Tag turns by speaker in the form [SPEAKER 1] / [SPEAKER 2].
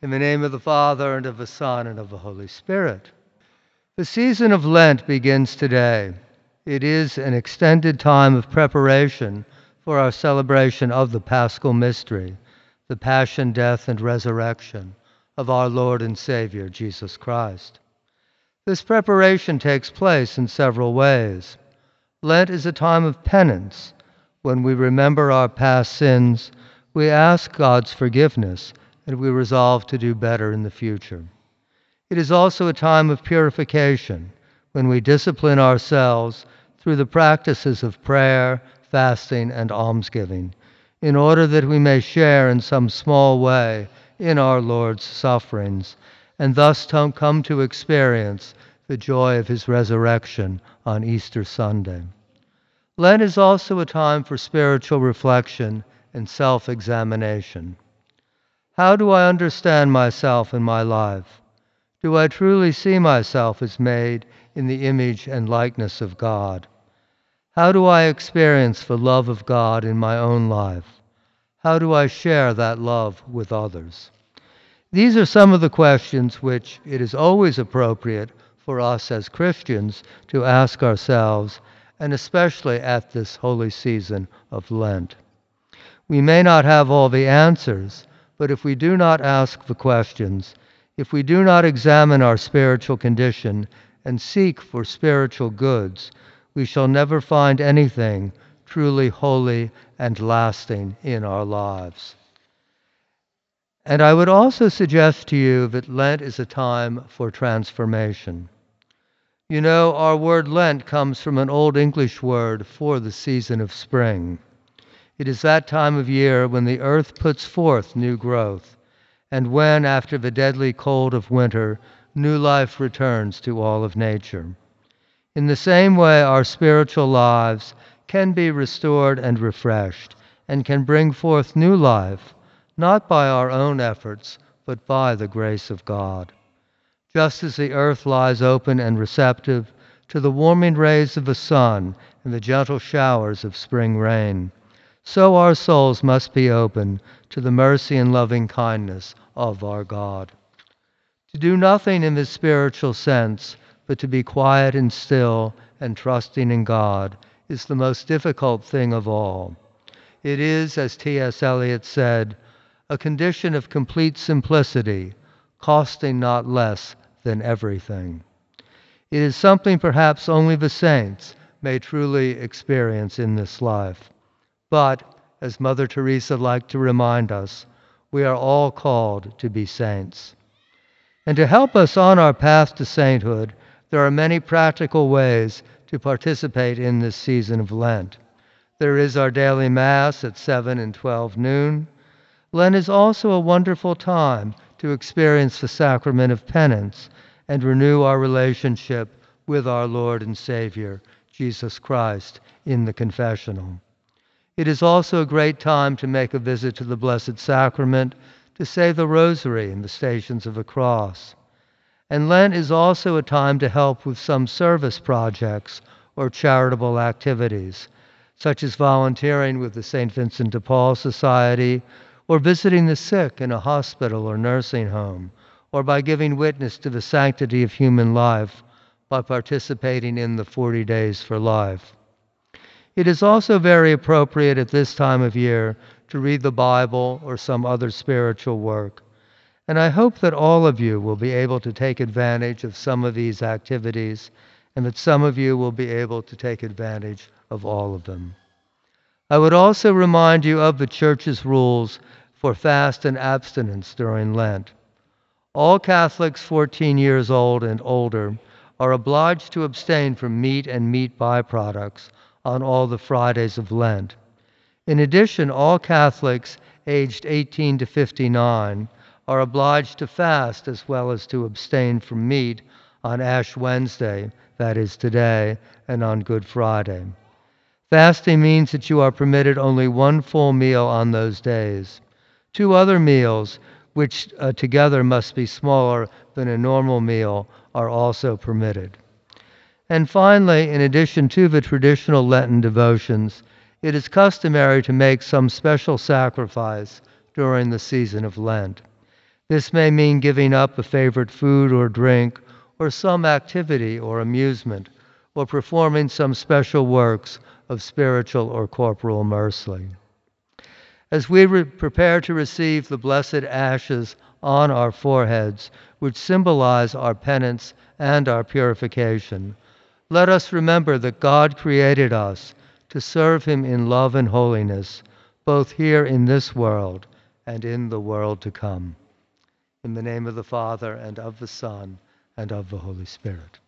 [SPEAKER 1] In the name of the Father, and of the Son, and of the Holy Spirit. The season of Lent begins today. It is an extended time of preparation for our celebration of the Paschal Mystery, the Passion, Death, and Resurrection of our Lord and Savior, Jesus Christ. This preparation takes place in several ways. Lent is a time of penance. When we remember our past sins, we ask God's forgiveness we resolve to do better in the future. It is also a time of purification when we discipline ourselves through the practices of prayer, fasting, and almsgiving in order that we may share in some small way in our Lord's sufferings and thus come to experience the joy of his resurrection on Easter Sunday. Lent is also a time for spiritual reflection and self examination. How do I understand myself and my life? Do I truly see myself as made in the image and likeness of God? How do I experience the love of God in my own life? How do I share that love with others? These are some of the questions which it is always appropriate for us as Christians to ask ourselves, and especially at this holy season of Lent. We may not have all the answers, but if we do not ask the questions, if we do not examine our spiritual condition and seek for spiritual goods, we shall never find anything truly holy and lasting in our lives. And I would also suggest to you that Lent is a time for transformation. You know, our word Lent comes from an Old English word for the season of spring. It is that time of year when the earth puts forth new growth, and when, after the deadly cold of winter, new life returns to all of nature. In the same way, our spiritual lives can be restored and refreshed, and can bring forth new life, not by our own efforts, but by the grace of God just as the earth lies open and receptive to the warming rays of the sun and the gentle showers of spring rain, so our souls must be open to the mercy and loving kindness of our God. To do nothing in the spiritual sense, but to be quiet and still and trusting in God, is the most difficult thing of all. It is, as T.S. Eliot said, a condition of complete simplicity, costing not less than everything. It is something perhaps only the saints may truly experience in this life. But, as Mother Teresa liked to remind us, we are all called to be saints. And to help us on our path to sainthood, there are many practical ways to participate in this season of Lent. There is our daily Mass at 7 and 12 noon. Lent is also a wonderful time to experience the sacrament of penance and renew our relationship with our Lord and Savior, Jesus Christ, in the confessional. It is also a great time to make a visit to the Blessed Sacrament, to say the Rosary in the Stations of the Cross. And Lent is also a time to help with some service projects or charitable activities, such as volunteering with the St. Vincent de Paul Society or visiting the sick in a hospital or nursing home, or by giving witness to the sanctity of human life by participating in the 40 Days for Life. It is also very appropriate at this time of year to read the Bible or some other spiritual work. And I hope that all of you will be able to take advantage of some of these activities and that some of you will be able to take advantage of all of them. I would also remind you of the Church's rules for fast and abstinence during Lent. All Catholics 14 years old and older are obliged to abstain from meat and meat byproducts on all the Fridays of Lent. In addition, all Catholics aged 18 to 59 are obliged to fast as well as to abstain from meat on Ash Wednesday, that is today, and on Good Friday. Fasting means that you are permitted only one full meal on those days. Two other meals, which uh, together must be smaller than a normal meal, are also permitted. And finally, in addition to the traditional Lenten devotions, it is customary to make some special sacrifice during the season of Lent. This may mean giving up a favorite food or drink, or some activity or amusement, or performing some special works of spiritual or corporal mercy. As we re- prepare to receive the blessed ashes on our foreheads, which symbolize our penance and our purification, let us remember that God created us to serve Him in love and holiness, both here in this world and in the world to come. In the name of the Father, and of the Son, and of the Holy Spirit.